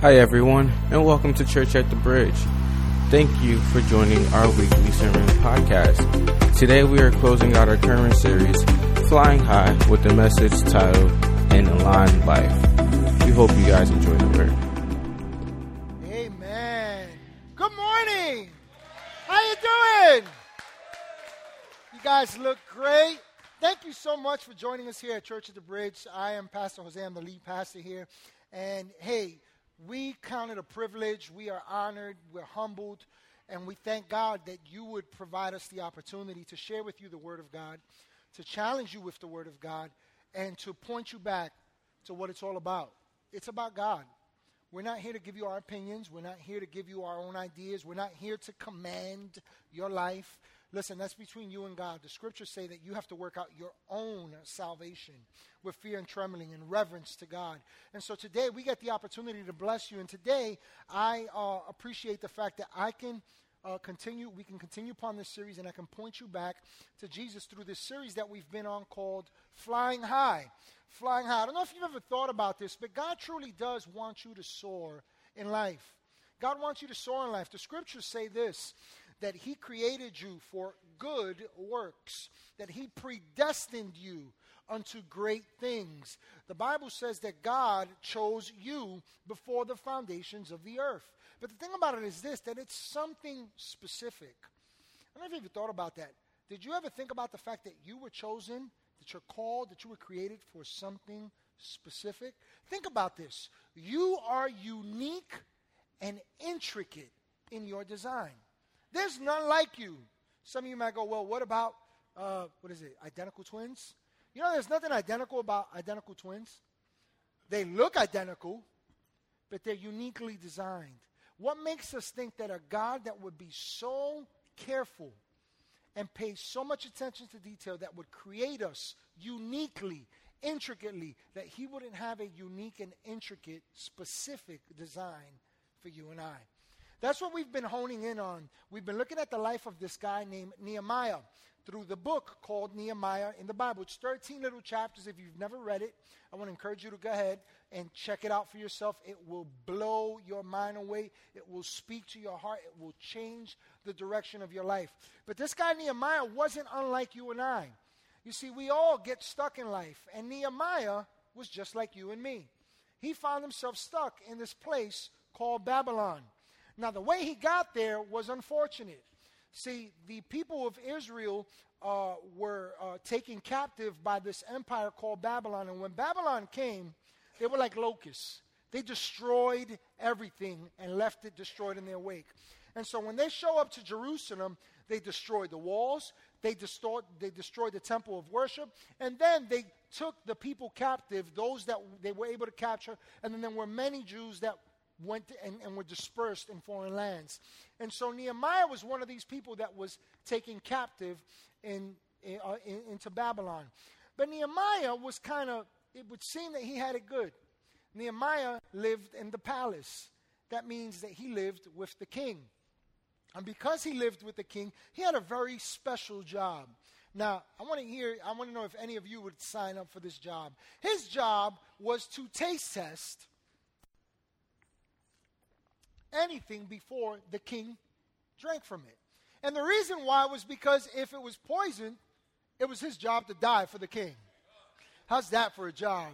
Hi, everyone, and welcome to Church at the Bridge. Thank you for joining our weekly sermon podcast. Today, we are closing out our current series, Flying High, with the message titled An Aligned Life. We hope you guys enjoy the word. Amen. Good morning. How you doing? You guys look great. Thank you so much for joining us here at Church at the Bridge. I am Pastor Jose. I'm the lead pastor here. And hey, we count it a privilege. We are honored. We're humbled. And we thank God that you would provide us the opportunity to share with you the Word of God, to challenge you with the Word of God, and to point you back to what it's all about. It's about God. We're not here to give you our opinions. We're not here to give you our own ideas. We're not here to command your life. Listen, that's between you and God. The scriptures say that you have to work out your own salvation with fear and trembling and reverence to God. And so today we get the opportunity to bless you. And today I uh, appreciate the fact that I can uh, continue, we can continue upon this series and I can point you back to Jesus through this series that we've been on called Flying High. Flying High. I don't know if you've ever thought about this, but God truly does want you to soar in life. God wants you to soar in life. The scriptures say this that He created you for good works, that He predestined you unto great things. The Bible says that God chose you before the foundations of the earth. But the thing about it is this that it's something specific. I don't know if you've thought about that. Did you ever think about the fact that you were chosen, that you're called, that you were created for something specific? Think about this. You are unique and intricate in your design. There's none like you. Some of you might go, well, what about, uh, what is it, identical twins? You know, there's nothing identical about identical twins. They look identical, but they're uniquely designed. What makes us think that a God that would be so careful and pay so much attention to detail that would create us uniquely, intricately, that he wouldn't have a unique and intricate, specific design for you and I? That's what we've been honing in on. We've been looking at the life of this guy named Nehemiah through the book called Nehemiah in the Bible. It's 13 little chapters. If you've never read it, I want to encourage you to go ahead and check it out for yourself. It will blow your mind away, it will speak to your heart, it will change the direction of your life. But this guy, Nehemiah, wasn't unlike you and I. You see, we all get stuck in life, and Nehemiah was just like you and me. He found himself stuck in this place called Babylon. Now, the way he got there was unfortunate. See, the people of Israel uh, were uh, taken captive by this empire called Babylon. And when Babylon came, they were like locusts. They destroyed everything and left it destroyed in their wake. And so when they show up to Jerusalem, they destroyed the walls, they, distort, they destroyed the temple of worship, and then they took the people captive, those that they were able to capture, and then there were many Jews that went and, and were dispersed in foreign lands. And so Nehemiah was one of these people that was taken captive in, in, uh, in, into Babylon. But Nehemiah was kind of, it would seem that he had it good. Nehemiah lived in the palace. That means that he lived with the king. And because he lived with the king, he had a very special job. Now, I want to hear, I want to know if any of you would sign up for this job. His job was to taste test anything before the king drank from it. And the reason why was because if it was poison, it was his job to die for the king. How's that for a job?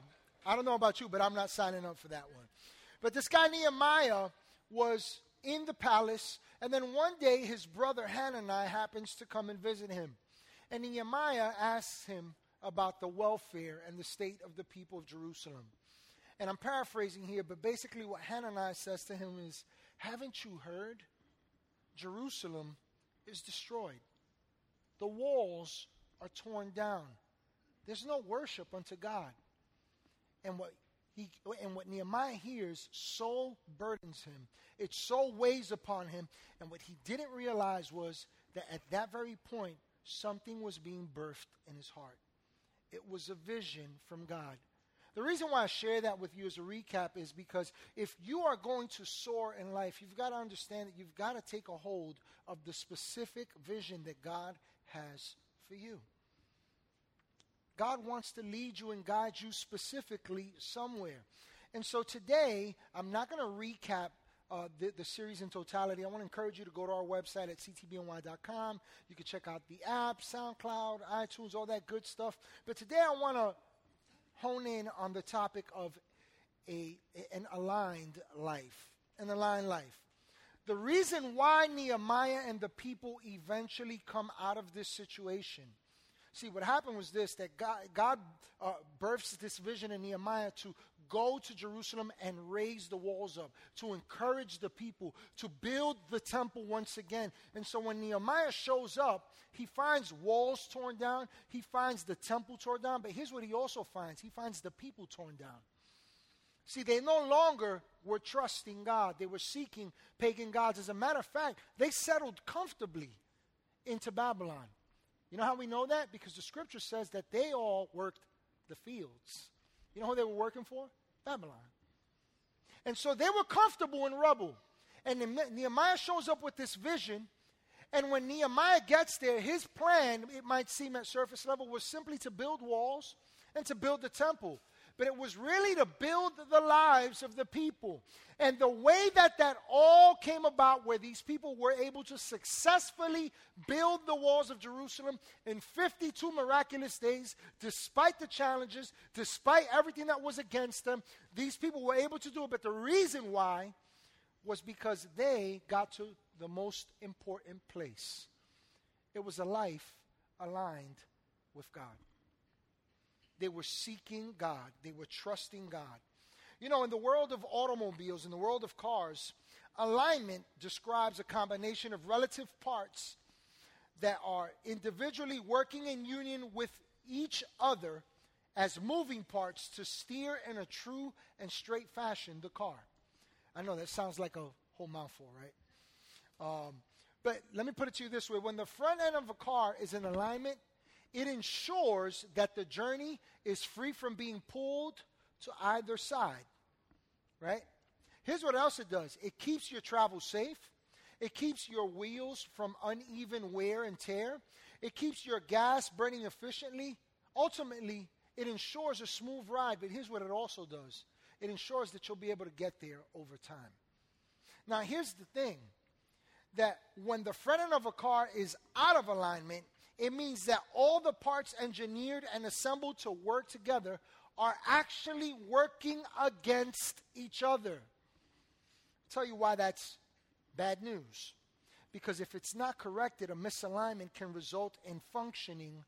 I don't know about you, but I'm not signing up for that one. But this guy Nehemiah was in the palace, and then one day his brother Hananiah happens to come and visit him. And Nehemiah asks him about the welfare and the state of the people of Jerusalem. And I'm paraphrasing here, but basically what Hananiah says to him is, haven't you heard? Jerusalem is destroyed. The walls are torn down. There's no worship unto God. And what he and what Nehemiah hears so burdens him. It so weighs upon him. And what he didn't realize was that at that very point, something was being birthed in his heart. It was a vision from God. The reason why I share that with you as a recap is because if you are going to soar in life, you've got to understand that you've got to take a hold of the specific vision that God has for you. God wants to lead you and guide you specifically somewhere. And so today, I'm not going to recap uh, the, the, series in totality. I want to encourage you to go to our website at ctbny.com. You can check out the app, SoundCloud, iTunes, all that good stuff. But today, I want to hone in on the topic of a, an aligned life. An aligned life. The reason why Nehemiah and the people eventually come out of this situation. See, what happened was this that God, God uh, births this vision in Nehemiah to go to Jerusalem and raise the walls up, to encourage the people, to build the temple once again. And so when Nehemiah shows up, he finds walls torn down, he finds the temple torn down, but here's what he also finds he finds the people torn down. See, they no longer were trusting God. They were seeking pagan gods. As a matter of fact, they settled comfortably into Babylon. You know how we know that? Because the scripture says that they all worked the fields. You know who they were working for? Babylon. And so they were comfortable in rubble. And Nehemiah shows up with this vision. And when Nehemiah gets there, his plan, it might seem at surface level, was simply to build walls and to build the temple but it was really to build the lives of the people. And the way that that all came about, where these people were able to successfully build the walls of Jerusalem in 52 miraculous days, despite the challenges, despite everything that was against them, these people were able to do it. But the reason why was because they got to the most important place. It was a life aligned with God. They were seeking God, they were trusting God. You know, in the world of automobiles, in the world of cars, alignment describes a combination of relative parts that are individually working in union with each other as moving parts to steer in a true and straight fashion the car. I know that sounds like a whole mouthful, right? Um, but let me put it to you this way when the front end of a car is in alignment, it ensures that the journey is free from being pulled to either side. Right? Here's what else it does it keeps your travel safe, it keeps your wheels from uneven wear and tear, it keeps your gas burning efficiently. Ultimately, it ensures a smooth ride, but here's what it also does it ensures that you'll be able to get there over time. Now, here's the thing that when the front end of a car is out of alignment, it means that all the parts engineered and assembled to work together are actually working against each other. I'll tell you why that's bad news. Because if it's not corrected, a misalignment can result in functioning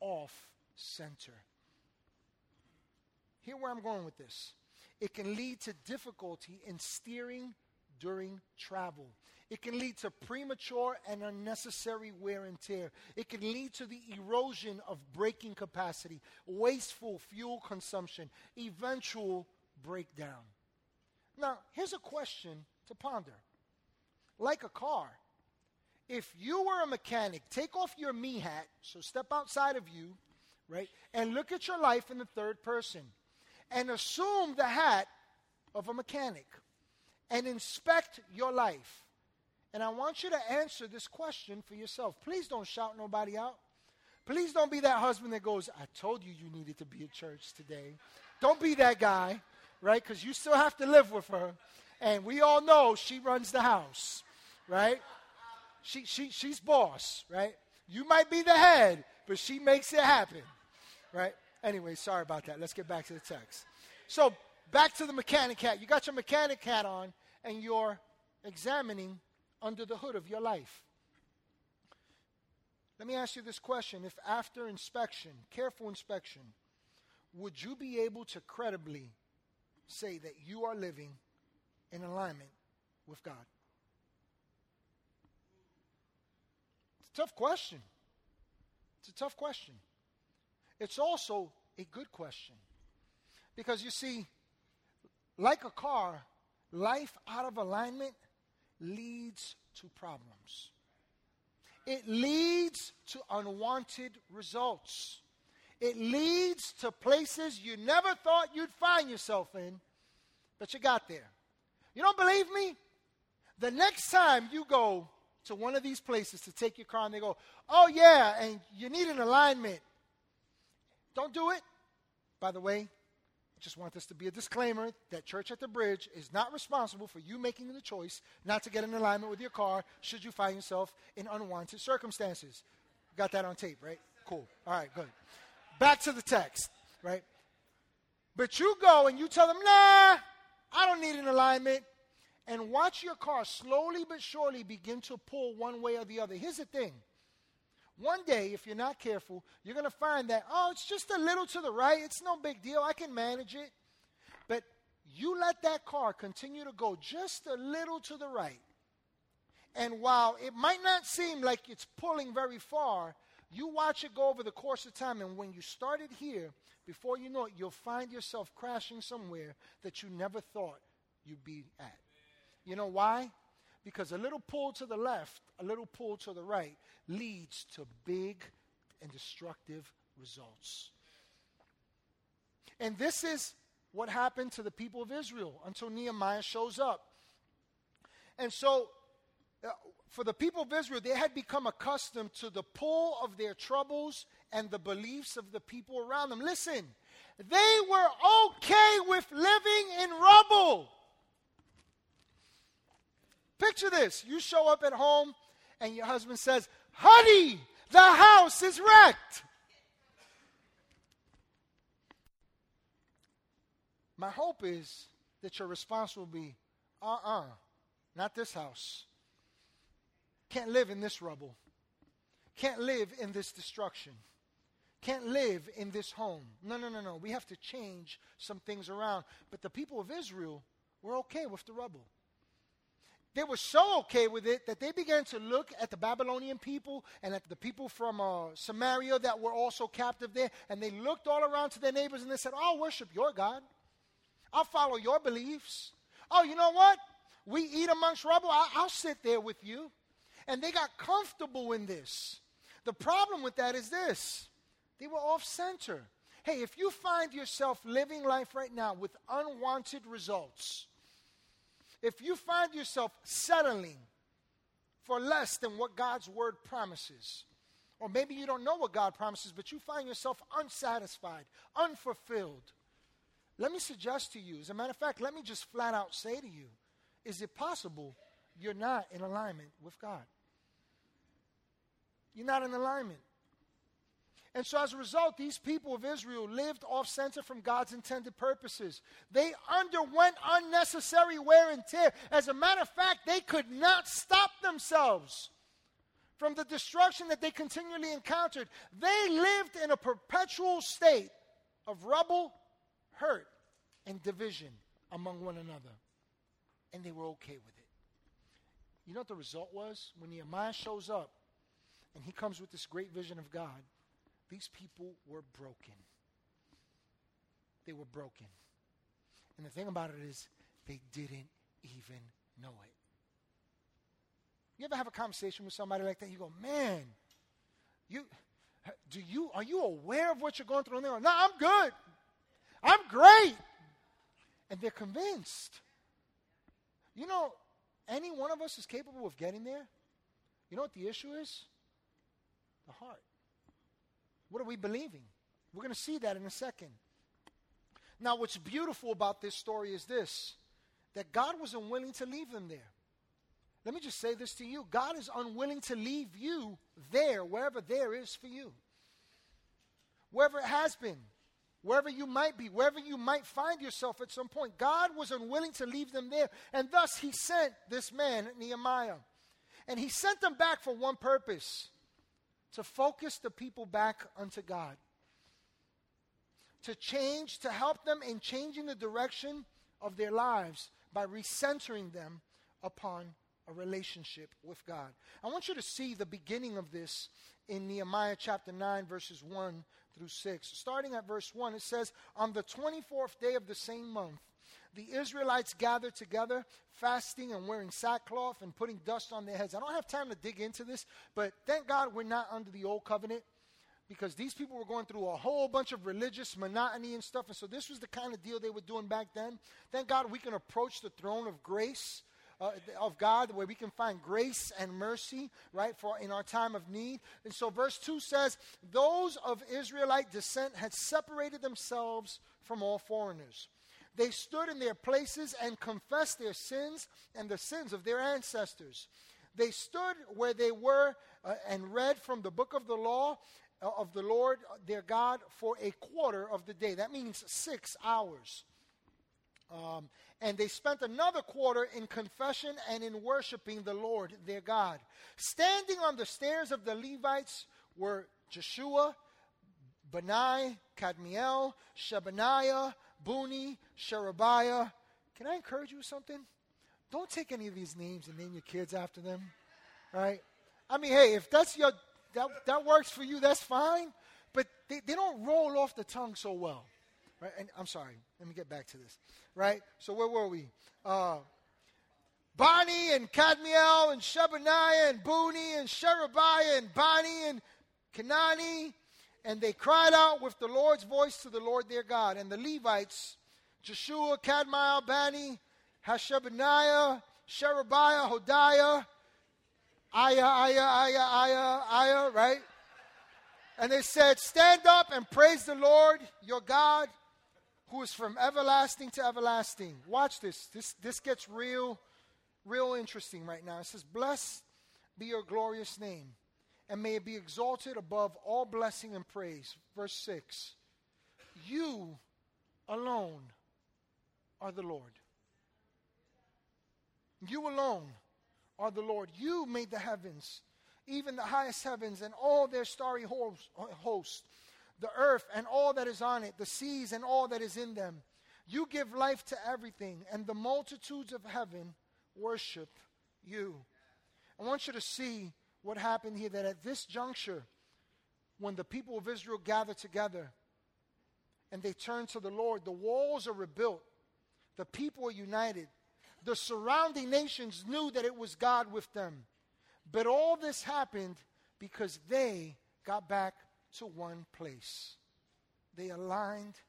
off center. Here where I'm going with this. It can lead to difficulty in steering during travel. It can lead to premature and unnecessary wear and tear. It can lead to the erosion of braking capacity, wasteful fuel consumption, eventual breakdown. Now, here's a question to ponder. Like a car, if you were a mechanic, take off your me hat, so step outside of you, right, and look at your life in the third person and assume the hat of a mechanic and inspect your life. And I want you to answer this question for yourself. Please don't shout nobody out. Please don't be that husband that goes, I told you you needed to be at church today. Don't be that guy, right? Because you still have to live with her. And we all know she runs the house, right? She, she, she's boss, right? You might be the head, but she makes it happen, right? Anyway, sorry about that. Let's get back to the text. So back to the mechanic hat. You got your mechanic hat on, and you're examining under the hood of your life. Let me ask you this question. If after inspection, careful inspection, would you be able to credibly say that you are living in alignment with God? It's a tough question. It's a tough question. It's also a good question. Because you see, like a car, life out of alignment leads to problems. It leads to unwanted results. It leads to places you never thought you'd find yourself in, but you got there. You don't believe me? The next time you go to one of these places to take your car and they go, oh, yeah, and you need an alignment, don't do it. By the way, I just want this to be a disclaimer that Church at the Bridge is not responsible for you making the choice not to get in alignment with your car should you find yourself in unwanted circumstances. Got that on tape, right? Cool. All right, good. Back to the text, right? But you go and you tell them, nah, I don't need an alignment. And watch your car slowly but surely begin to pull one way or the other. Here's the thing one day, if you're not careful, you're going to find that, oh, it's just a little to the right. It's no big deal. I can manage it. But you let that car continue to go just a little to the right. And while it might not seem like it's pulling very far, you watch it go over the course of time. And when you start it here, before you know it, you'll find yourself crashing somewhere that you never thought you'd be at. You know why? Because a little pull to the left, a little pull to the right leads to big and destructive results. And this is what happened to the people of Israel until Nehemiah shows up. And so, uh, for the people of Israel, they had become accustomed to the pull of their troubles and the beliefs of the people around them. Listen, they were okay with living in rubble. Picture this you show up at home and your husband says, Honey, the house is wrecked. My hope is that your response will be, Uh uh-uh, uh, not this house. Can't live in this rubble. Can't live in this destruction. Can't live in this home. No, no, no, no. We have to change some things around. But the people of Israel were okay with the rubble. They were so okay with it that they began to look at the Babylonian people and at the people from uh, Samaria that were also captive there, and they looked all around to their neighbors and they said, I'll worship your God. I'll follow your beliefs. Oh, you know what? We eat amongst rubble. I'll, I'll sit there with you. And they got comfortable in this. The problem with that is this they were off center. Hey, if you find yourself living life right now with unwanted results, if you find yourself settling for less than what God's word promises, or maybe you don't know what God promises, but you find yourself unsatisfied, unfulfilled, let me suggest to you, as a matter of fact, let me just flat out say to you, is it possible you're not in alignment with God? You're not in alignment. And so, as a result, these people of Israel lived off center from God's intended purposes. They underwent unnecessary wear and tear. As a matter of fact, they could not stop themselves from the destruction that they continually encountered. They lived in a perpetual state of rubble, hurt, and division among one another. And they were okay with it. You know what the result was? When Nehemiah shows up and he comes with this great vision of God these people were broken. They were broken. And the thing about it is, they didn't even know it. You ever have a conversation with somebody like that? You go, man, you do you are you aware of what you're going through? And they go, no, I'm good. I'm great. And they're convinced. You know, any one of us is capable of getting there. You know what the issue is? The heart. What are we believing? We're going to see that in a second. Now, what's beautiful about this story is this that God was unwilling to leave them there. Let me just say this to you God is unwilling to leave you there, wherever there is for you. Wherever it has been, wherever you might be, wherever you might find yourself at some point, God was unwilling to leave them there. And thus, He sent this man, Nehemiah. And He sent them back for one purpose to focus the people back unto God, to change, to help them in changing the direction of their lives by recentering them upon a relationship with God. I want you to see the beginning of this in Nehemiah chapter 9, verses 1 through 6. Starting at verse 1, it says, On the 24th day of the same month, the Israelites gathered together, fasting and wearing sackcloth and putting dust on their heads. I don't have time to dig into this, but thank God we're not under the old covenant because these people were going through a whole bunch of religious monotony and stuff. And so this was the kind of deal they were doing back then. Thank God we can approach the throne of grace uh, of God, where we can find grace and mercy, right, for in our time of need. And so, verse 2 says, Those of Israelite descent had separated themselves from all foreigners. They stood in their places and confessed their sins and the sins of their ancestors. They stood where they were uh, and read from the book of the law uh, of the Lord their God for a quarter of the day. That means six hours. Um, and they spent another quarter in confession and in worshiping the Lord their God. Standing on the stairs of the Levites were Jeshua, Bani, Kadmiel, Shebaniah, Bunni, Sherebiah. Can I encourage you with something? Don't take any of these names and name your kids after them. Right? I mean, hey, if that's your that, that works for you, that's fine. But they, they don't roll off the tongue so well. Right? And I'm sorry, let me get back to this. Right? So where were we? Uh, Bani and Kadmiel and Shebaniah and Bunni and Sherebiah and Bani and Kenani. And they cried out with the Lord's voice to the Lord their God. And the Levites, Jeshua, Kadmiel, Bani, Hashabaniah, Sherebiah, Hodiah, Aya, Aya, Aya, Aya, Aya, right? And they said, Stand up and praise the Lord your God who is from everlasting to everlasting. Watch this. This, this gets real, real interesting right now. It says, Blessed be your glorious name, and may it be exalted above all blessing and praise. Verse 6 You alone are the Lord. You alone are the Lord. You made the heavens, even the highest heavens, and all their starry host the earth and all that is on it, the seas and all that is in them. You give life to everything, and the multitudes of heaven worship you. I want you to see what happened here that at this juncture, when the people of Israel gathered together and they turned to the Lord, the walls are rebuilt, the people are united. The surrounding nations knew that it was God with them. But all this happened because they got back to one place. They aligned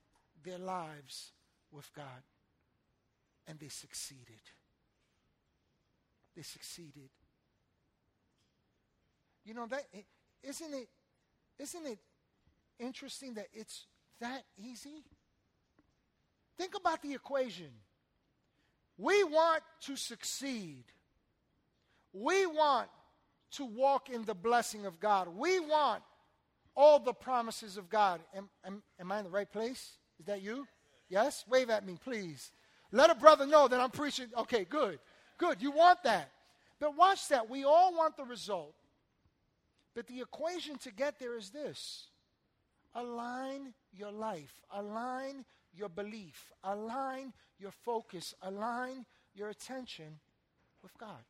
their lives with God and they succeeded. They succeeded. You know that isn't it isn't it interesting that it's that easy? Think about the equation. We want to succeed. We want to walk in the blessing of God. We want all the promises of God. Am, am, am I in the right place? Is that you? Yes? Wave at me, please. Let a brother know that I'm preaching. Okay, good. Good. You want that. But watch that. We all want the result. But the equation to get there is this align your life, align your belief, align your focus, align your attention with God.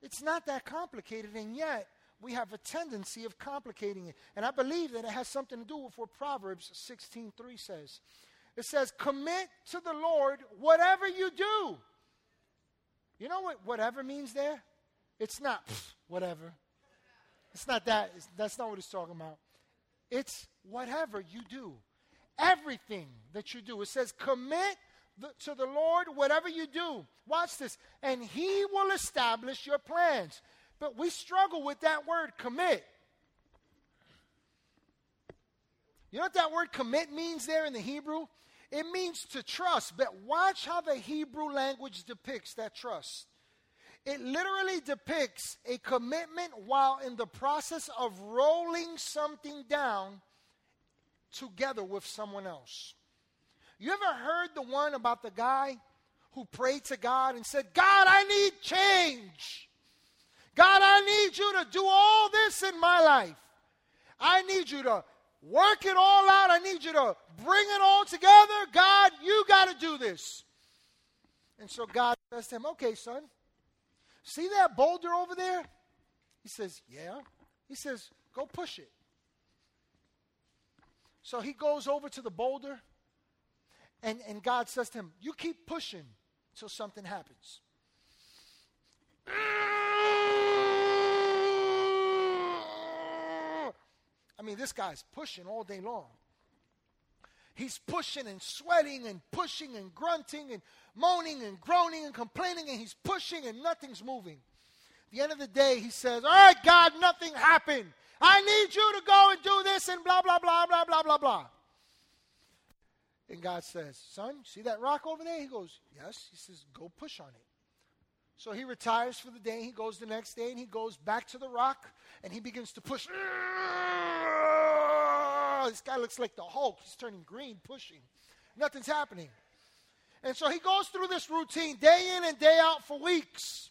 It's not that complicated, and yet we have a tendency of complicating it. And I believe that it has something to do with what Proverbs 16:3 says. It says, "Commit to the Lord whatever you do." You know what whatever means there? It's not whatever. It's not that. It's, that's not what it's talking about. It's whatever you do. Everything that you do. It says, "Commit the, to the Lord whatever you do." Watch this, and He will establish your plans. But we struggle with that word commit. You know what that word commit means there in the Hebrew? It means to trust. But watch how the Hebrew language depicts that trust. It literally depicts a commitment while in the process of rolling something down together with someone else. You ever heard the one about the guy who prayed to God and said, God, I need change? God, I need you to do all this in my life. I need you to work it all out. I need you to bring it all together. God, you got to do this. And so God says to him, Okay, son, see that boulder over there? He says, Yeah. He says, Go push it. So he goes over to the boulder, and, and God says to him, You keep pushing until something happens. I mean, this guy's pushing all day long. He's pushing and sweating and pushing and grunting and moaning and groaning and complaining, and he's pushing and nothing's moving. At the end of the day, he says, All right, God, nothing happened. I need you to go and do this and blah, blah, blah, blah, blah, blah, blah. And God says, Son, see that rock over there? He goes, Yes. He says, Go push on it. So he retires for the day. He goes the next day and he goes back to the rock and he begins to push. Oh, this guy looks like the Hulk. He's turning green, pushing. Nothing's happening. And so he goes through this routine day in and day out for weeks,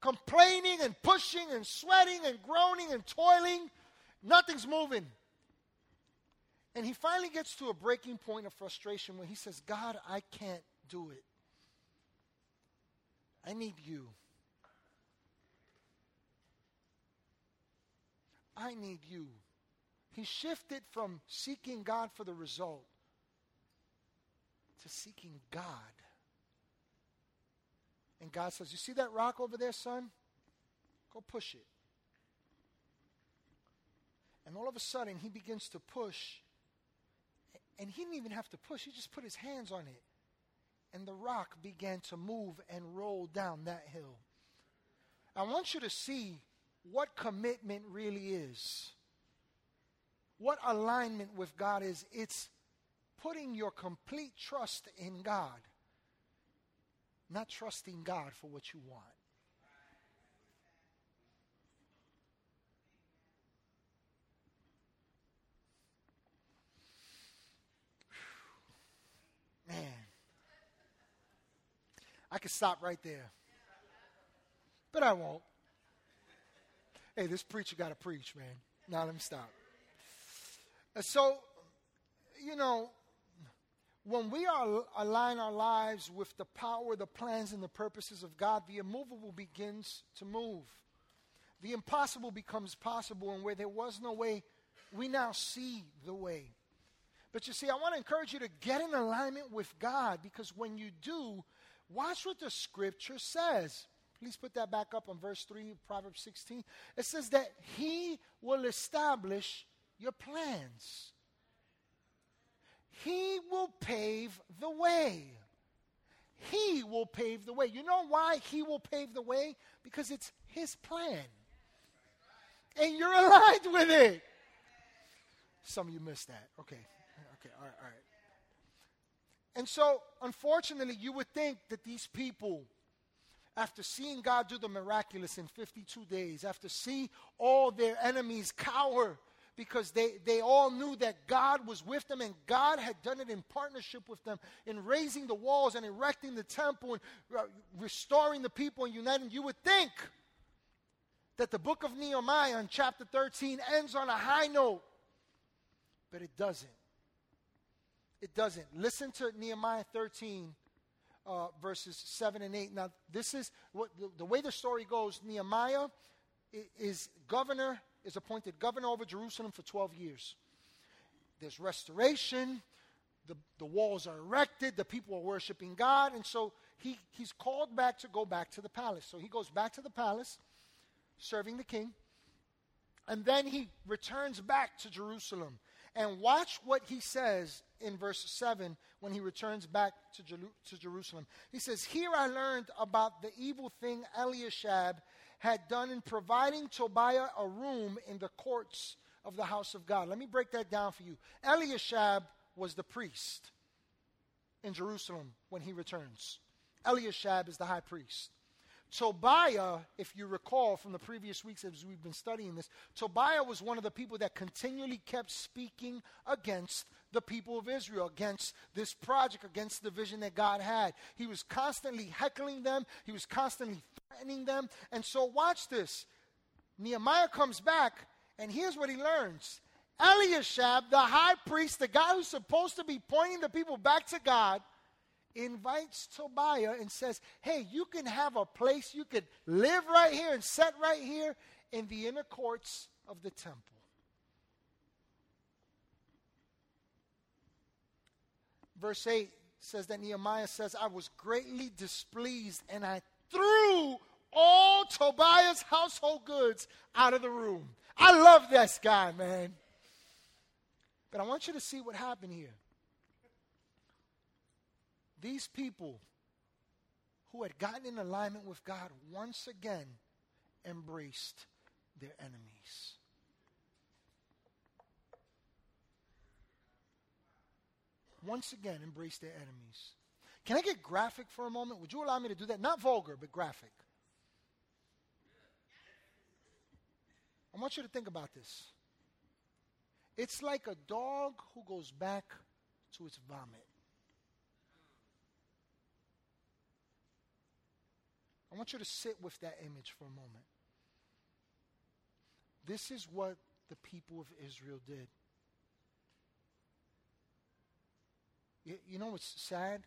complaining and pushing and sweating and groaning and toiling. Nothing's moving. And he finally gets to a breaking point of frustration where he says, God, I can't do it. I need you. I need you. He shifted from seeking God for the result to seeking God. And God says, You see that rock over there, son? Go push it. And all of a sudden, he begins to push. And he didn't even have to push, he just put his hands on it and the rock began to move and roll down that hill. I want you to see what commitment really is. What alignment with God is. It's putting your complete trust in God, not trusting God for what you want. Man. I could stop right there. But I won't. Hey, this preacher got to preach, man. Now let me stop. So, you know, when we are, align our lives with the power, the plans, and the purposes of God, the immovable begins to move. The impossible becomes possible, and where there was no way, we now see the way. But you see, I want to encourage you to get in alignment with God because when you do, Watch what the scripture says. Please put that back up on verse 3 of Proverbs 16. It says that he will establish your plans. He will pave the way. He will pave the way. You know why he will pave the way? Because it's his plan. And you're aligned with it. Some of you missed that. Okay. Okay. All right. All right. And so, unfortunately, you would think that these people, after seeing God do the miraculous in 52 days, after seeing all their enemies cower because they, they all knew that God was with them and God had done it in partnership with them in raising the walls and erecting the temple and uh, restoring the people and uniting, you would think that the book of Nehemiah in chapter 13 ends on a high note, but it doesn't. It doesn't. Listen to Nehemiah 13, uh, verses 7 and 8. Now, this is what the, the way the story goes Nehemiah is governor, is appointed governor over Jerusalem for 12 years. There's restoration, the, the walls are erected, the people are worshiping God, and so he, he's called back to go back to the palace. So he goes back to the palace, serving the king, and then he returns back to Jerusalem. And watch what he says in verse 7 when he returns back to, to Jerusalem. He says, Here I learned about the evil thing Eliashib had done in providing Tobiah a room in the courts of the house of God. Let me break that down for you. Eliashab was the priest in Jerusalem when he returns. Eliashab is the high priest. Tobiah, if you recall from the previous weeks as we've been studying this, Tobiah was one of the people that continually kept speaking against the people of Israel, against this project, against the vision that God had. He was constantly heckling them, he was constantly threatening them. And so, watch this. Nehemiah comes back, and here's what he learns Eliashab, the high priest, the guy who's supposed to be pointing the people back to God, invites Tobiah and says, Hey, you can have a place, you could live right here and set right here in the inner courts of the temple. Verse 8 says that Nehemiah says, I was greatly displeased and I threw all Tobiah's household goods out of the room. I love this guy, man. But I want you to see what happened here. These people who had gotten in alignment with God once again embraced their enemies. Once again, embraced their enemies. Can I get graphic for a moment? Would you allow me to do that? Not vulgar, but graphic. I want you to think about this. It's like a dog who goes back to its vomit. I want you to sit with that image for a moment. This is what the people of Israel did. You, you know what's sad?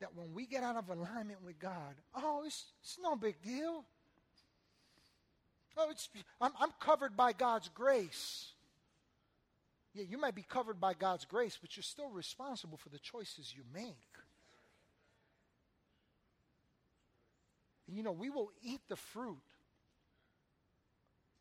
That when we get out of alignment with God, oh, it's, it's no big deal. Oh, it's, I'm, I'm covered by God's grace. Yeah, you might be covered by God's grace, but you're still responsible for the choices you make. And you know, we will eat the fruit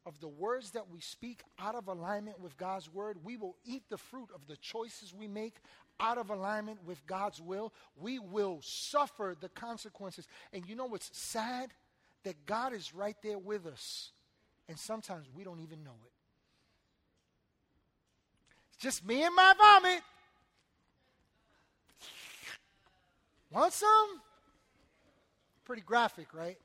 of the words that we speak out of alignment with God's word. We will eat the fruit of the choices we make out of alignment with God's will. We will suffer the consequences. And you know what's sad? That God is right there with us. And sometimes we don't even know it. It's just me and my vomit. Want some? Pretty graphic, right?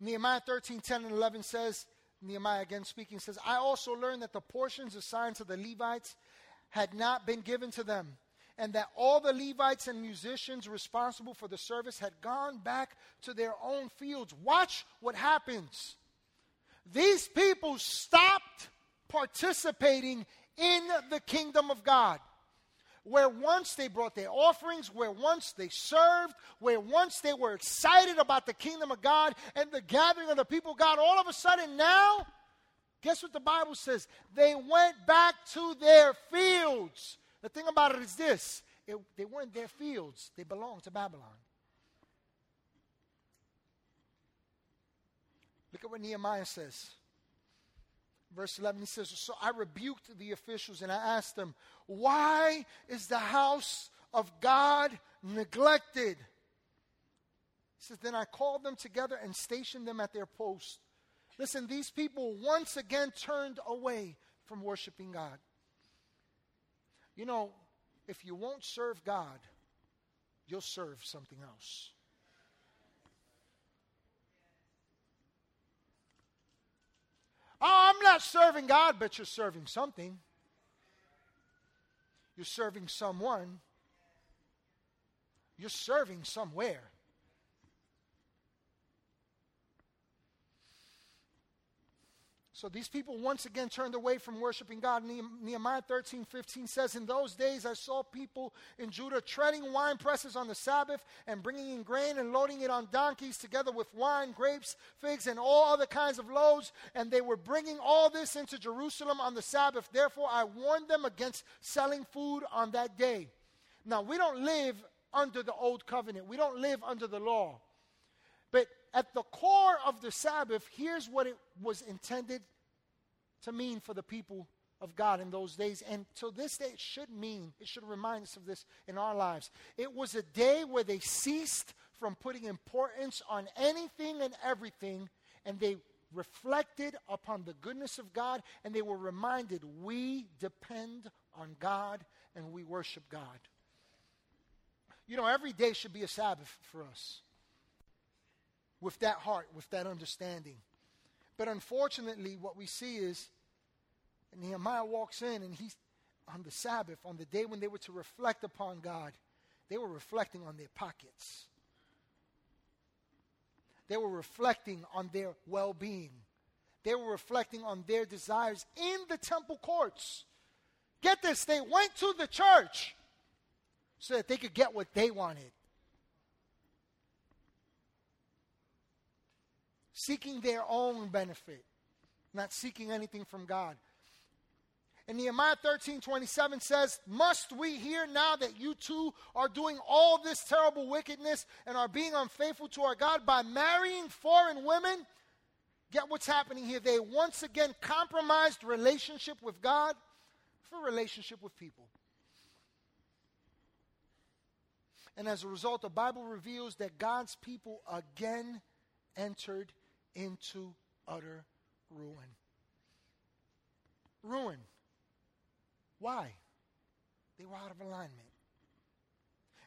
Nehemiah 13, 10 and 11 says, Nehemiah again speaking says, I also learned that the portions assigned to the Levites had not been given to them, and that all the Levites and musicians responsible for the service had gone back to their own fields. Watch what happens. These people stopped participating in the kingdom of God where once they brought their offerings, where once they served, where once they were excited about the kingdom of God and the gathering of the people of God, all of a sudden now, guess what the Bible says? They went back to their fields. The thing about it is this it, they weren't their fields, they belonged to Babylon. Look at what Nehemiah says. Verse 11, he says, So I rebuked the officials and I asked them, Why is the house of God neglected? He says, Then I called them together and stationed them at their post. Listen, these people once again turned away from worshiping God. You know, if you won't serve God, you'll serve something else. Oh, I'm not serving God, but you're serving something. You're serving someone. You're serving somewhere. So these people once again turned away from worshiping God. Nehemiah 13, 15 says, In those days I saw people in Judah treading wine presses on the Sabbath and bringing in grain and loading it on donkeys together with wine, grapes, figs, and all other kinds of loads. And they were bringing all this into Jerusalem on the Sabbath. Therefore I warned them against selling food on that day. Now, we don't live under the old covenant, we don't live under the law. But at the core of the Sabbath, here's what it was intended to mean for the people of God in those days. And to this day, it should mean, it should remind us of this in our lives. It was a day where they ceased from putting importance on anything and everything, and they reflected upon the goodness of God, and they were reminded we depend on God and we worship God. You know, every day should be a Sabbath for us. With that heart, with that understanding. But unfortunately, what we see is Nehemiah walks in and he's on the Sabbath, on the day when they were to reflect upon God, they were reflecting on their pockets. They were reflecting on their well being. They were reflecting on their desires in the temple courts. Get this, they went to the church so that they could get what they wanted. Seeking their own benefit, not seeking anything from God. And Nehemiah 13 27 says, Must we hear now that you two are doing all this terrible wickedness and are being unfaithful to our God by marrying foreign women? Get what's happening here. They once again compromised relationship with God for relationship with people. And as a result, the Bible reveals that God's people again entered into utter ruin. Ruin. Why? They were out of alignment.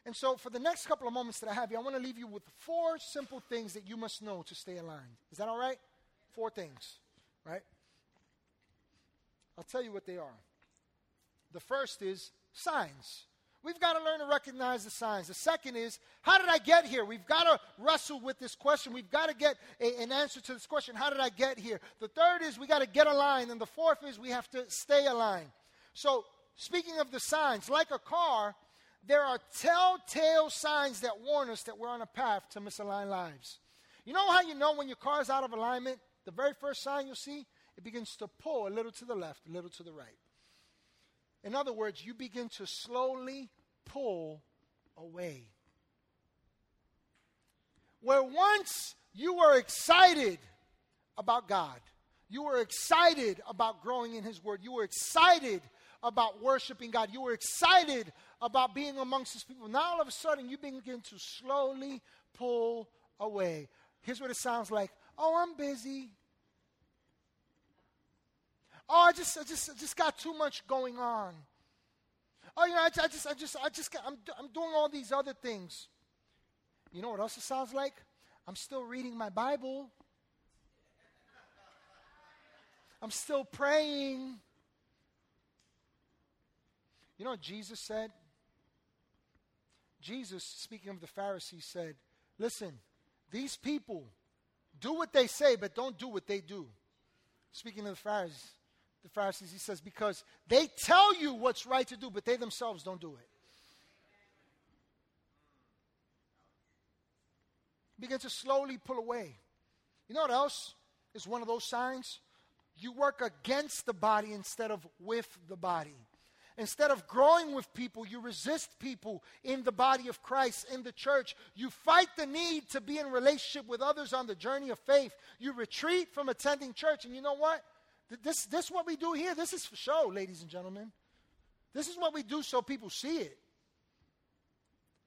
And so, for the next couple of moments that I have here, I want to leave you with four simple things that you must know to stay aligned. Is that all right? Four things, right? I'll tell you what they are. The first is signs. We've got to learn to recognize the signs. The second is, how did I get here? We've got to wrestle with this question. We've got to get a, an answer to this question. How did I get here? The third is, we got to get aligned. And the fourth is, we have to stay aligned. So, speaking of the signs, like a car, there are telltale signs that warn us that we're on a path to misaligned lives. You know how you know when your car is out of alignment? The very first sign you'll see, it begins to pull a little to the left, a little to the right. In other words, you begin to slowly pull away. Where once you were excited about God, you were excited about growing in His Word, you were excited about worshiping God, you were excited about being amongst His people. Now all of a sudden, you begin to slowly pull away. Here's what it sounds like Oh, I'm busy. Oh, I just, I just, I just got too much going on. Oh, you know, I, I just, I just, I just, I'm, I'm doing all these other things. You know what else it sounds like? I'm still reading my Bible. I'm still praying. You know what Jesus said? Jesus, speaking of the Pharisees, said, Listen, these people do what they say, but don't do what they do. Speaking of the Pharisees, the Pharisees, he says, because they tell you what's right to do, but they themselves don't do it. Begin to slowly pull away. You know what else is one of those signs? You work against the body instead of with the body. Instead of growing with people, you resist people in the body of Christ, in the church. You fight the need to be in relationship with others on the journey of faith. You retreat from attending church. And you know what? This, this is what we do here. This is for show, ladies and gentlemen. This is what we do so people see it.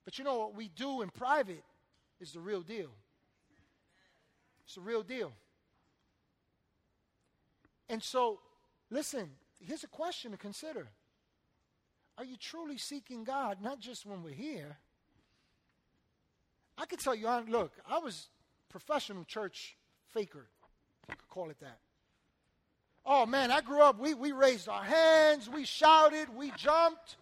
But you know what we do in private is the real deal. It's the real deal. And so, listen, here's a question to consider. Are you truly seeking God, not just when we're here? I can tell you, look, I was professional church faker, if you could call it that. Oh man, I grew up, we, we raised our hands, we shouted, we jumped,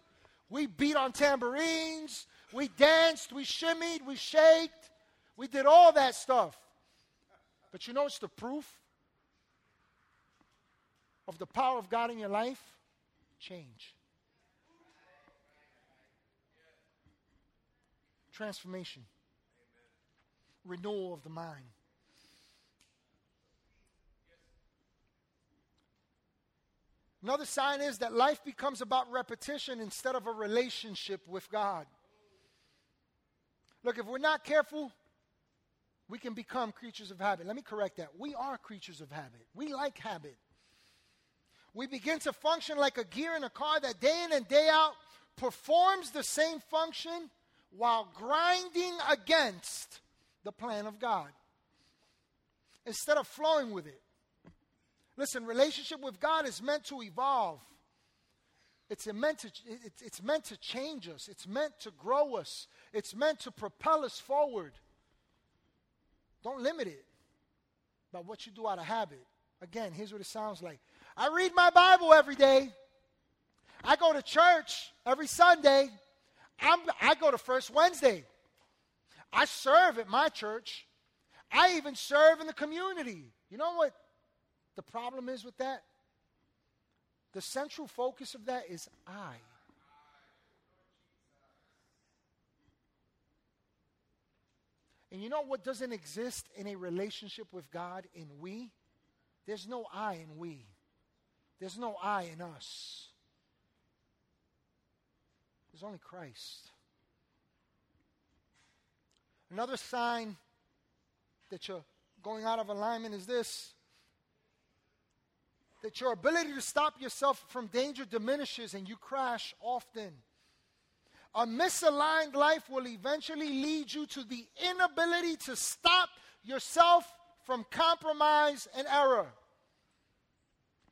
we beat on tambourines, we danced, we shimmied, we shaked, we did all that stuff. But you know it's the proof of the power of God in your life? Change. Transformation. Renewal of the mind. Another sign is that life becomes about repetition instead of a relationship with God. Look, if we're not careful, we can become creatures of habit. Let me correct that. We are creatures of habit. We like habit. We begin to function like a gear in a car that day in and day out performs the same function while grinding against the plan of God instead of flowing with it. Listen, relationship with God is meant to evolve. It's meant to, it's, meant to change us. It's meant to grow us. It's meant to propel us forward. Don't limit it by what you do out of habit. Again, here's what it sounds like I read my Bible every day. I go to church every Sunday. I'm, I go to First Wednesday. I serve at my church. I even serve in the community. You know what the problem is with that? The central focus of that is I. And you know what doesn't exist in a relationship with God in we? There's no I in we. There's no I in us. There's only Christ. Another sign that you're going out of alignment is this that your ability to stop yourself from danger diminishes and you crash often. A misaligned life will eventually lead you to the inability to stop yourself from compromise and error.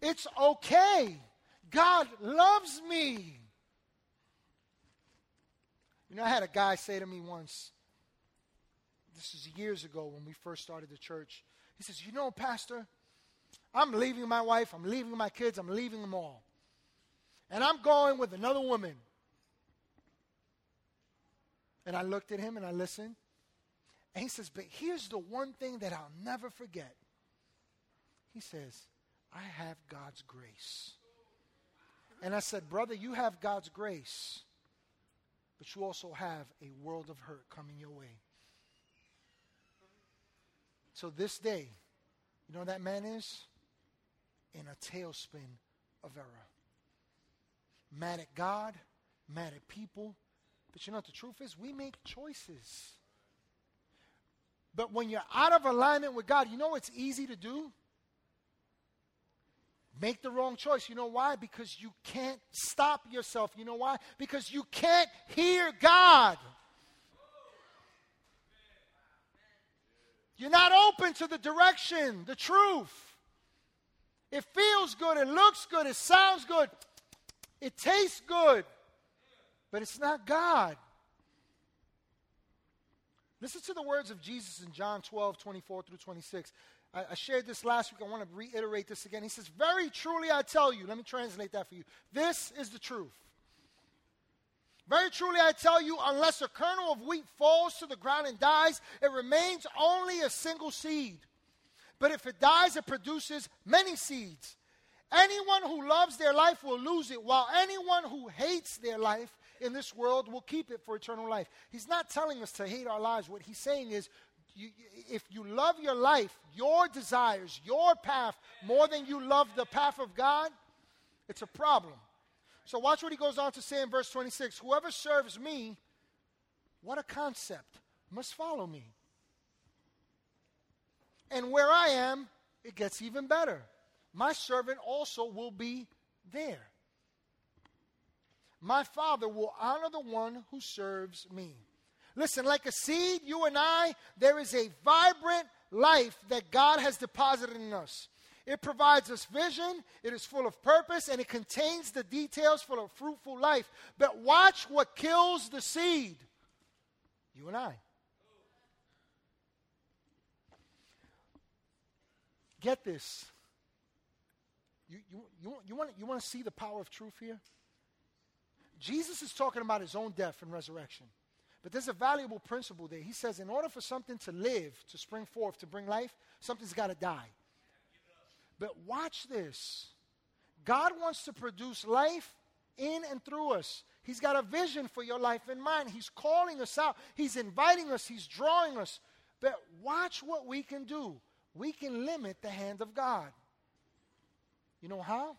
It's okay. God loves me. You know, I had a guy say to me once, this is years ago when we first started the church. He says, You know, Pastor, I'm leaving my wife, I'm leaving my kids, I'm leaving them all. And I'm going with another woman. And I looked at him and I listened. And he says, But here's the one thing that I'll never forget. He says, I have God's grace. And I said, Brother, you have God's grace, but you also have a world of hurt coming your way. So this day, you know that man is? In a tailspin of error. Mad at God, mad at people. But you know what the truth is? We make choices. But when you're out of alignment with God, you know what's easy to do? Make the wrong choice. You know why? Because you can't stop yourself. You know why? Because you can't hear God. You're not open to the direction, the truth. It feels good, it looks good, it sounds good, it tastes good, but it's not God. Listen to the words of Jesus in John 12, 24 through 26. I, I, shared this last week. I want to reiterate this again. He says, Very truly I tell you, let me translate that for you. This is the truth. Very truly I tell you, unless a kernel of wheat falls to the ground and dies, it remains only a single seed. But if it dies, it produces many seeds. Anyone who loves their life will lose it, while anyone who hates their life in this world will keep it for eternal life. He's not telling us to hate our lives. What he's saying is, you, if you love your life, your desires, your path more than you love the path of God, it's a problem. So watch what he goes on to say in verse 26 Whoever serves me, what a concept, must follow me. And where I am, it gets even better. My servant also will be there. My Father will honor the one who serves me. Listen, like a seed, you and I, there is a vibrant life that God has deposited in us. It provides us vision, it is full of purpose, and it contains the details for a fruitful life. But watch what kills the seed you and I. Get this. You, you, you, you, want, you want to see the power of truth here? Jesus is talking about his own death and resurrection. But there's a valuable principle there. He says, in order for something to live, to spring forth, to bring life, something's got to die. But watch this God wants to produce life in and through us. He's got a vision for your life in mind. He's calling us out, He's inviting us, He's drawing us. But watch what we can do. We can limit the hand of God. You know how?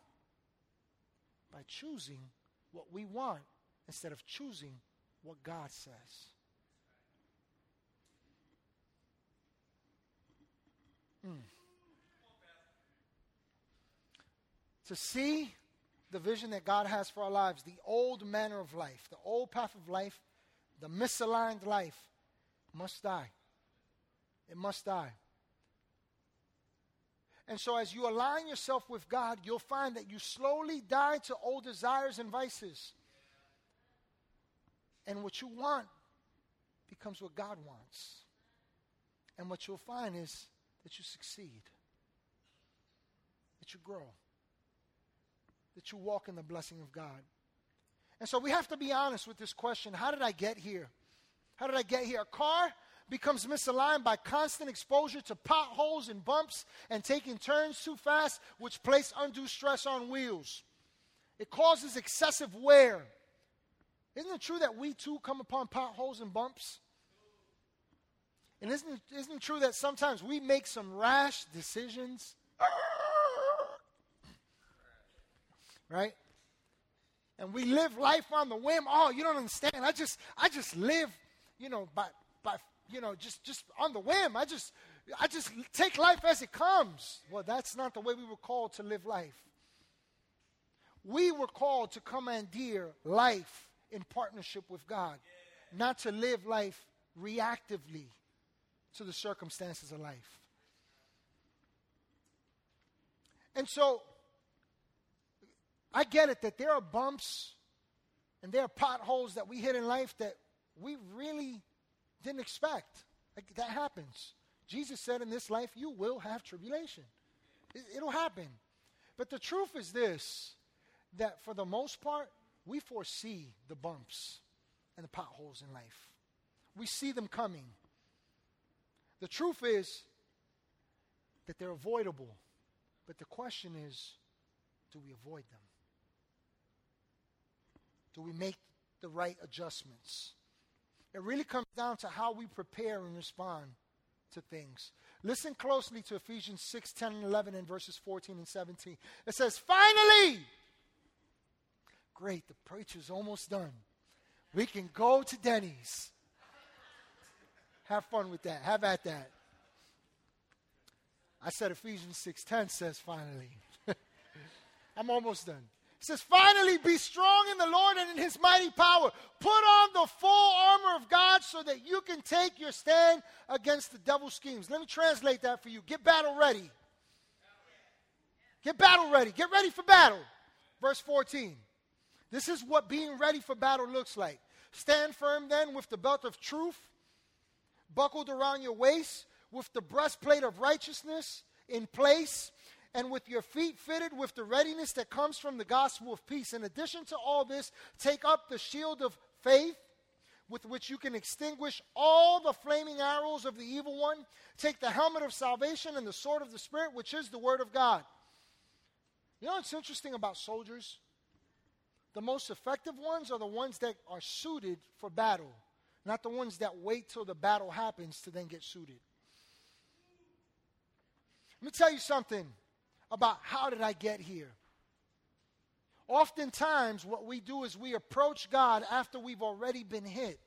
By choosing what we want instead of choosing what God says. Mm. To see the vision that God has for our lives, the old manner of life, the old path of life, the misaligned life must die. It must die. And so, as you align yourself with God, you'll find that you slowly die to old desires and vices. And what you want becomes what God wants. And what you'll find is that you succeed, that you grow that you walk in the blessing of God. And so we have to be honest with this question How did I get here? How did I get here? A car becomes misaligned by constant exposure to potholes and bumps and taking turns too fast, which place undue stress on wheels. It causes excessive wear. Isn't it true that we too come upon potholes and bumps? And isn't it, isn't it true that sometimes we make some rash decisions? Right? And we live life on the whim. Oh, you don't understand. I just I just live, you know, by by you know, just just on the whim. I just I just take life as it comes. Well, that's not the way we were called to live life. We were called to commandeer life in partnership with God, not to live life reactively to the circumstances of life. And so, I get it that there are bumps and there are potholes that we hit in life that we really didn't expect. Like that happens. Jesus said, In this life, you will have tribulation. It, it'll happen. But the truth is this that for the most part, we foresee the bumps and the potholes in life. We see them coming. The truth is that they're avoidable. But the question is do we avoid them? Do we make the right adjustments? It really comes down to how we prepare and respond to things. Listen closely to Ephesians 6, 10, and 11, and verses 14 and 17. It says, Finally, great, the preacher's almost done. We can go to Denny's. Have fun with that. Have at that. I said Ephesians 6:10 says finally. I'm almost done. It says, finally be strong in the Lord and in his mighty power. Put on the full armor of God so that you can take your stand against the devil's schemes. Let me translate that for you. Get battle ready. Get battle ready. Get ready for battle. Verse 14. This is what being ready for battle looks like. Stand firm then with the belt of truth buckled around your waist, with the breastplate of righteousness in place and with your feet fitted with the readiness that comes from the gospel of peace. In addition to all this, take up the shield of faith with which you can extinguish all the flaming arrows of the evil one. Take the helmet of salvation and the sword of the Spirit, which is the word of God. You know what's interesting about soldiers? The most effective ones are the ones that are suited for battle, not the ones that wait till the battle happens to then get suited. Let me tell you something about how did I get here. Oftentimes, what we do is we approach God after we've already been hit.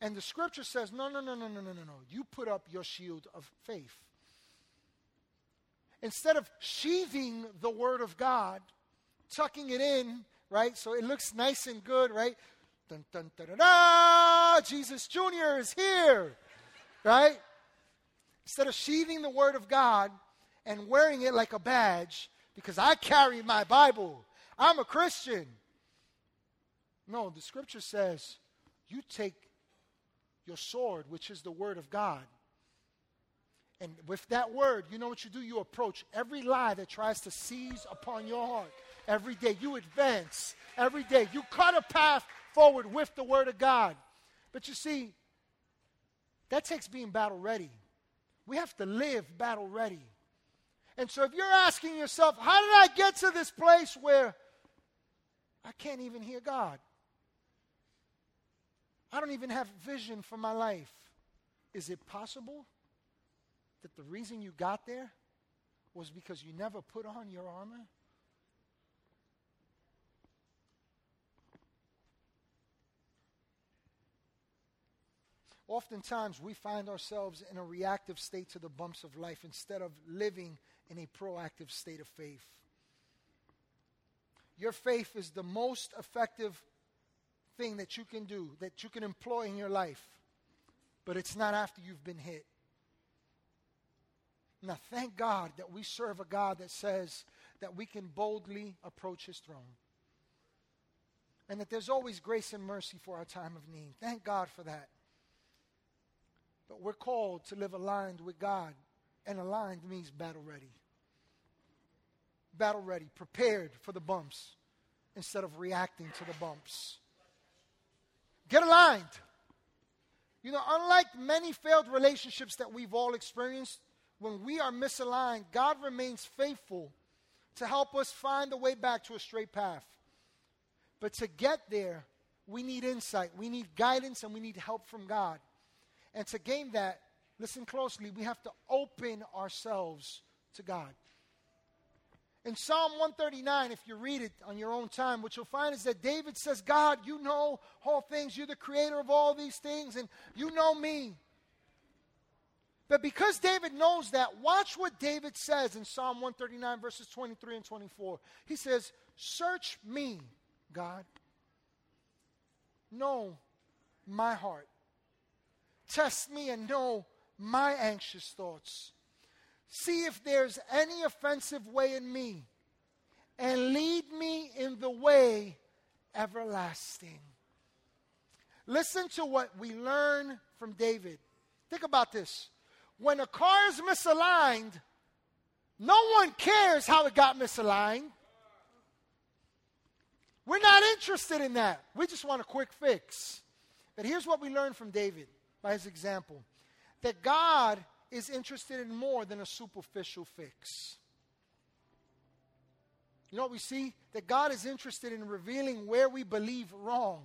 And the scripture says, no, no, no, no, no, no, no, no. You put up your shield of faith. Instead of sheathing the word of God, tucking it in, right, so it looks nice and good, right? Dun, dun, dun, dun, dun, Jesus Jr. is here, right? Instead of sheathing the Word of God and wearing it like a badge, because I carry my Bible, I'm a Christian. No, the scripture says you take your sword, which is the Word of God. And with that word, you know what you do? You approach every lie that tries to seize upon your heart. Every day you advance. Every day you cut a path forward with the word of God. But you see, that takes being battle ready. We have to live battle ready. And so if you're asking yourself, how did I get to this place where I can't even hear God? I don't even have vision for my life. Is it possible that the reason you got there was because you never put on your armor? Oftentimes, we find ourselves in a reactive state to the bumps of life instead of living in a proactive state of faith. Your faith is the most effective thing that you can do, that you can employ in your life, but it's not after you've been hit. Now, thank God that we serve a God that says that we can boldly approach His throne and that there's always grace and mercy for our time of need. Thank God for that. But we're called to live aligned with God, and aligned means battle ready. Battle ready, prepared for the bumps instead of reacting to the bumps. Get aligned. You know, unlike many failed relationships that we've all experienced, when we are misaligned, God remains faithful to help us find the way back to a straight path. But to get there, we need insight, we need guidance, and we need help from God. And to gain that, listen closely, we have to open ourselves to God. In Psalm 139, if you read it on your own time, what you'll find is that David says, God, you know all things. You're the creator of all these things, and you know me. But because David knows that, watch what David says in Psalm 139, verses 23 and 24. He says, Search me, God. Know my heart. Test me and know my anxious thoughts. See if there's any offensive way in me, and lead me in the way everlasting. Listen to what we learn from David. Think about this. When a car is misaligned, no one cares how it got misaligned. We're not interested in that. We just want a quick fix. But here's what we learn from David by his example that God is interested in more than a superficial fix. You know what we see? That God is interested in revealing where we believe wrong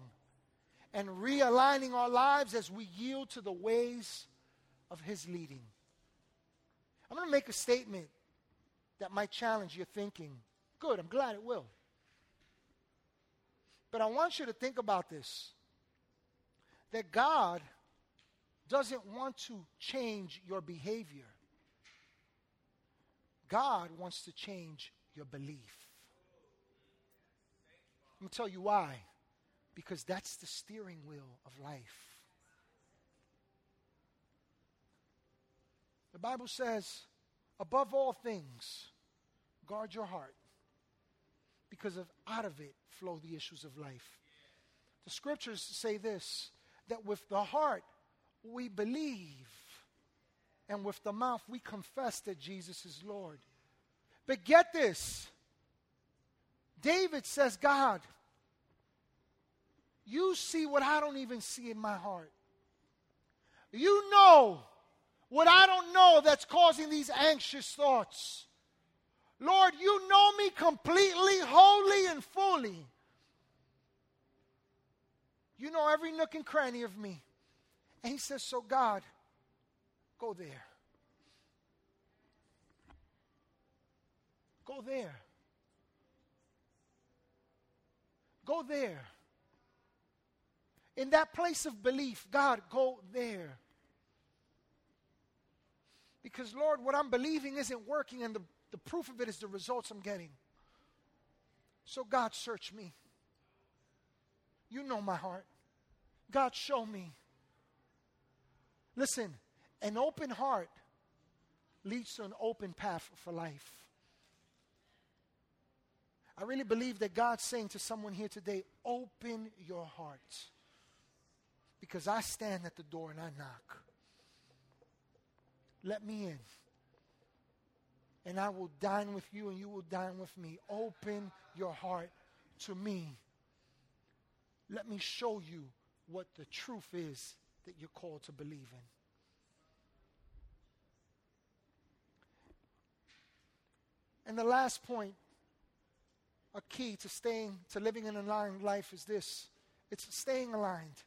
and realigning our lives as we yield to the ways of His leading. I'm going to make a statement that might challenge your thinking. Good, I'm glad it will. But I want you to think about this that God doesn't want to change your behavior, God wants to change your belief. Let me tell you why. Because that's the steering wheel of life. The Bible says, above all things, guard your heart, because of, out of it flow the issues of life. The scriptures say this that with the heart we believe, and with the mouth we confess that Jesus is Lord. But get this David says, God, you see what I don't even see in my heart. You know what I don't know that's causing these anxious thoughts. Lord, you know me completely, wholly, and fully. You know every nook and cranny of me. And he says, So, God, go there. Go there. Go there. In that place of belief, God, go there. Because, Lord, what I'm believing isn't working, and the, the proof of it is the results I'm getting. So, God, search me. You know my heart. God, show me. Listen, an open heart leads to an open path for life. I really believe that God's saying to someone here today, open your heart. Because I stand at the door and I knock. Let me in. And I will dine with you and you will dine with me. Open your heart to me. Let me show you what the truth is that you're called to believe in. And the last point, a key to staying, to living an aligned life is this it's staying aligned.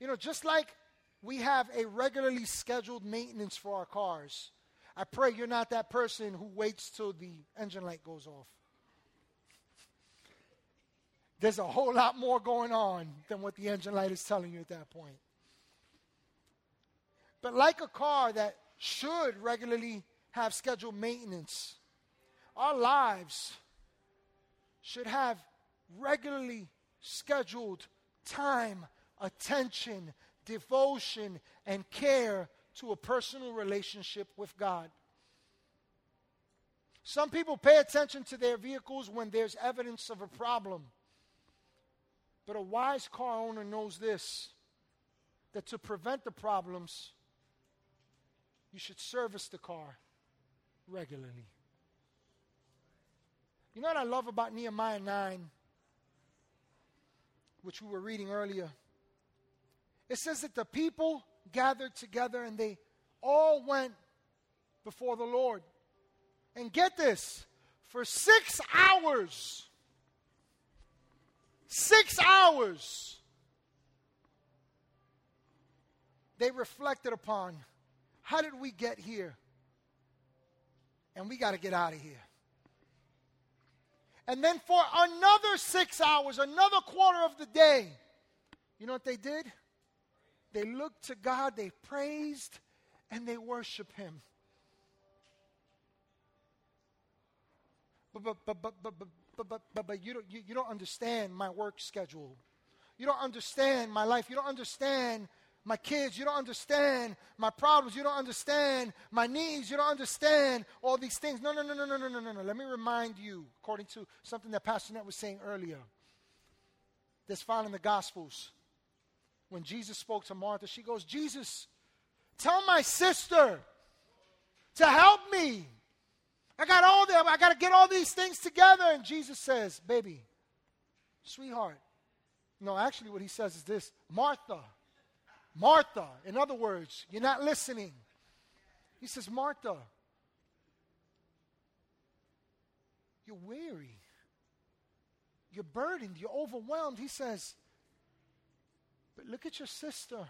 You know, just like we have a regularly scheduled maintenance for our cars. I pray you're not that person who waits till the engine light goes off. There's a whole lot more going on than what the engine light is telling you at that point. But like a car that should regularly have scheduled maintenance, our lives should have regularly scheduled time, attention, devotion, and care to a personal relationship with God. Some people pay attention to their vehicles when there's evidence of a problem. But a wise car owner knows this that to prevent the problems, you should service the car regularly. You know what I love about Nehemiah 9, which we were reading earlier? It says that the people gathered together and they all went before the Lord. And get this for six hours, six hours, they reflected upon how did we get here? And we got to get out of here. And then for another six hours, another quarter of the day, you know what they did? They looked to God, they praised, and they worshiped Him. But, but, but, but, but, but, but, but, but, you, don't, you, you don't understand my work schedule. You don't understand my life. You don't understand my kids. You don't understand my problems. You don't understand my needs. You don't understand all these things. No, no, no, no, no, no, no, no, no. Let me remind you, according to something that Pastor Net was saying earlier, that's found in the Gospels. When Jesus spoke to Martha, she goes, Jesus, tell my sister to help me. I got all them. I got to get all these things together. And Jesus says, baby, sweetheart. No, actually, what he says is this Martha, Martha. In other words, you're not listening. He says, Martha, you're weary. You're burdened. You're overwhelmed. He says, but look at your sister,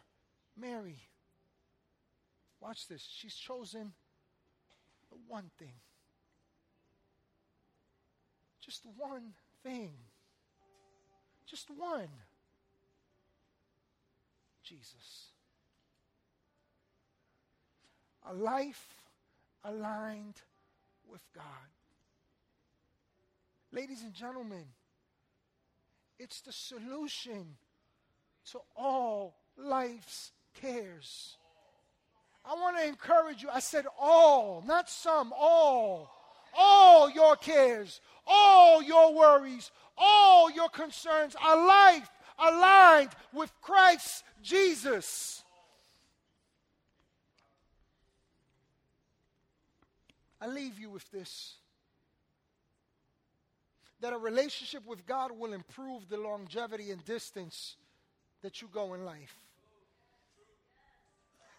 Mary. Watch this. She's chosen the one thing. Just one thing. Just one. Jesus. A life aligned with God. Ladies and gentlemen, it's the solution to all life's cares. I want to encourage you. I said all, not some, all. All your cares, all your worries, all your concerns, a life aligned with Christ Jesus. I leave you with this that a relationship with God will improve the longevity and distance that you go in life.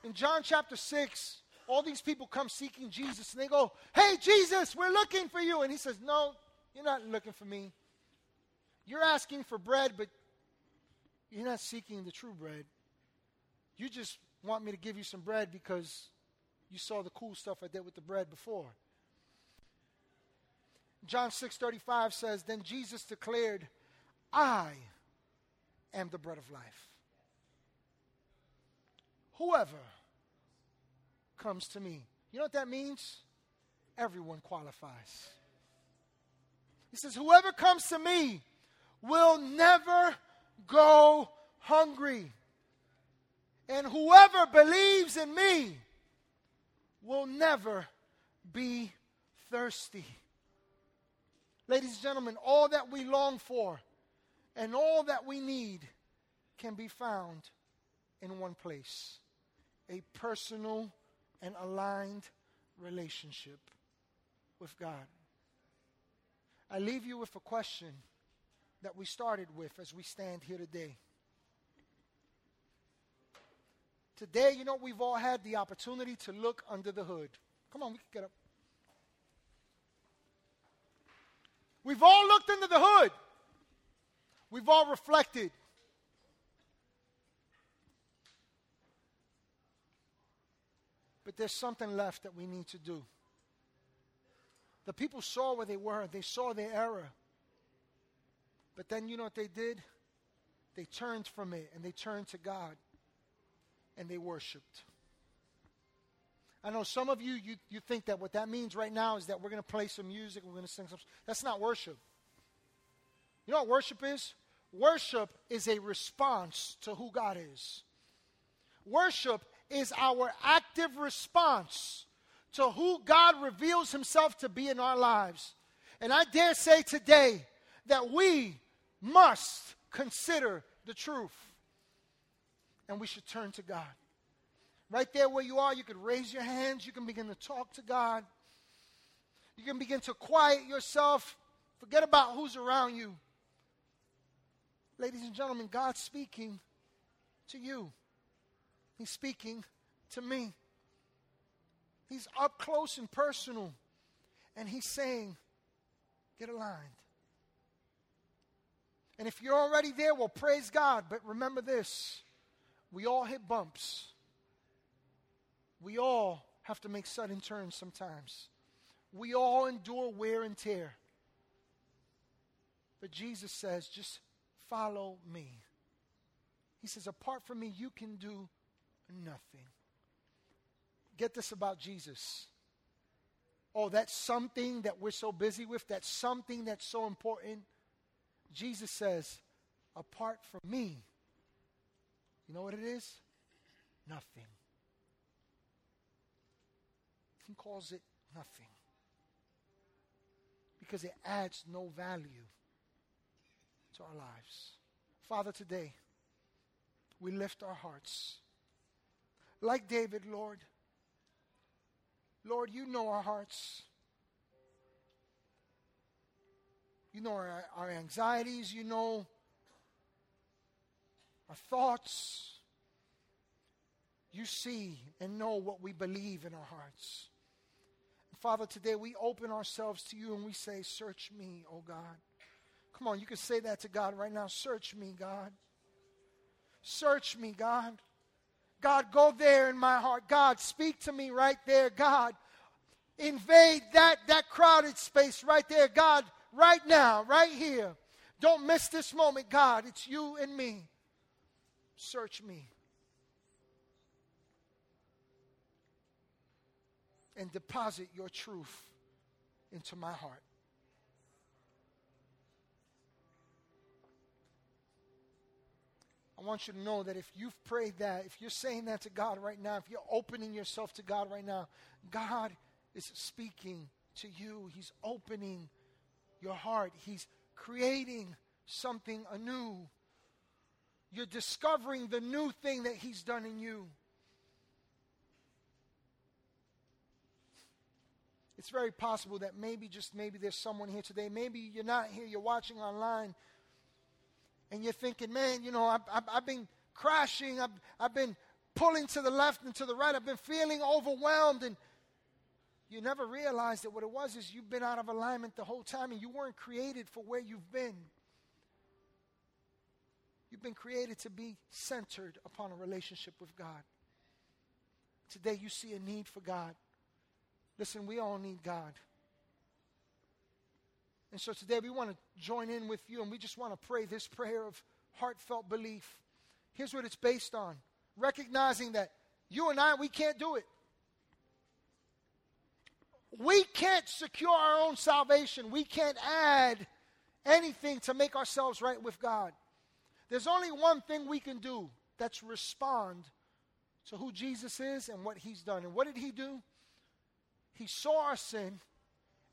In John chapter 6, all these people come seeking Jesus and they go, Hey, Jesus, we're looking for you. And he says, No, you're not looking for me. You're asking for bread, but you're not seeking the true bread. You just want me to give you some bread because you saw the cool stuff I did with the bread before. John 6:35 says, "Then Jesus declared, I am the bread of life. Whoever comes to me. You know what that means? Everyone qualifies. He says, Whoever comes to me will never go hungry. And whoever believes in me will never be thirsty. Ladies and gentlemen, all that we long for and all that we need can be found in one place a personal and aligned relationship with God. I leave you with a question that we started with as we stand here today. Today, you know, we've all had the opportunity to look under the hood. Come on, we can get up. We've all looked under the hood. We've all reflected. But there's something left that we need to do. The people saw where they were, they saw their error. But then you know what they did? They turned from it and they turned to God and they worshiped. I know some of you, you, you think that what that means right now is that we're going to play some music, we're going to sing some. That's not worship. You know what worship is? Worship is a response to who God is. Worship is our active response to who God reveals himself to be in our lives. And I dare say today that we must consider the truth. And we should turn to God. Right there where you are, you can raise your hands. You can begin to talk to God. You can begin to quiet yourself. Forget about who's around you. Ladies and gentlemen, God's speaking to you. He's speaking to me. He's up close and personal. And He's saying, get aligned. And if you're already there, well, praise God. But remember this we all hit bumps. We all have to make sudden turns sometimes. We all endure wear and tear. But Jesus says, just follow me. He says, apart from me, you can do nothing. Get this about Jesus. Oh, that's something that we're so busy with, that's something that's so important. Jesus says, apart from me, you know what it is? Nothing. He calls it nothing because it adds no value to our lives. Father, today, we lift our hearts. Like David, Lord, Lord, you know our hearts. You know our, our anxieties. You know our thoughts. You see and know what we believe in our hearts. Father, today we open ourselves to you and we say, Search me, oh God. Come on, you can say that to God right now. Search me, God. Search me, God. God, go there in my heart. God, speak to me right there. God, invade that, that crowded space right there. God, right now, right here. Don't miss this moment, God. It's you and me. Search me. And deposit your truth into my heart. I want you to know that if you've prayed that, if you're saying that to God right now, if you're opening yourself to God right now, God is speaking to you. He's opening your heart. He's creating something anew. You're discovering the new thing that He's done in you. It's very possible that maybe, just maybe, there's someone here today. Maybe you're not here, you're watching online and you're thinking, man, you know, I've, I've, I've been crashing, I've, I've been pulling to the left and to the right, I've been feeling overwhelmed, and you never realized that what it was is you've been out of alignment the whole time and you weren't created for where you've been. You've been created to be centered upon a relationship with God. Today you see a need for God. Listen, we all need God. And so today we want to join in with you and we just want to pray this prayer of heartfelt belief. Here's what it's based on recognizing that you and I, we can't do it. We can't secure our own salvation. We can't add anything to make ourselves right with God. There's only one thing we can do that's respond to who Jesus is and what he's done. And what did he do? He saw our sin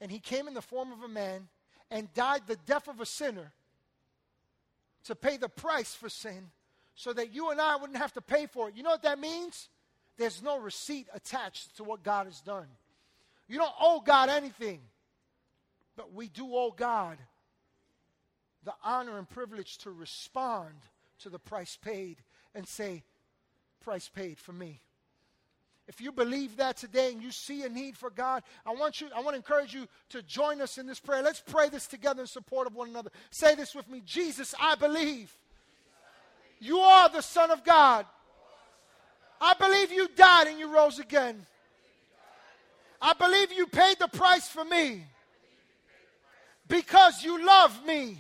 and he came in the form of a man and died the death of a sinner to pay the price for sin so that you and I wouldn't have to pay for it. You know what that means? There's no receipt attached to what God has done. You don't owe God anything, but we do owe God the honor and privilege to respond to the price paid and say, Price paid for me. If you believe that today and you see a need for God, I want you, I want to encourage you to join us in this prayer. Let's pray this together in support of one another. Say this with me Jesus, I believe you are the Son of God. I believe you died and you rose again. I believe you paid the price for me because you love me.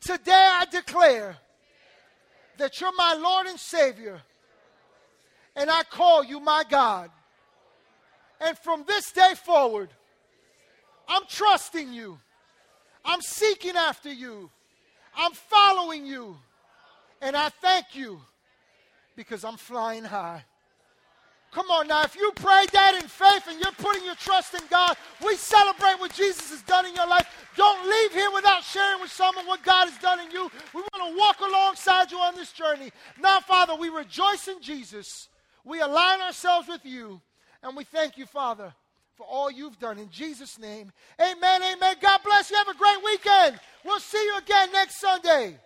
Today I declare that you're my Lord and Savior and I call you my God. And from this day forward, I'm trusting you. I'm seeking after you. I'm following you. And I thank you because I'm flying high. Come on now, if you prayed that in faith and you're putting your trust in God, we celebrate what Jesus has done in your life. Don't leave here without sharing with someone what God has done in you. We want to walk alongside you on this journey. Now, Father, we rejoice in Jesus we align ourselves with you, and we thank you, Father, for all you've done. In Jesus' name, amen, amen. God bless you. Have a great weekend. We'll see you again next Sunday.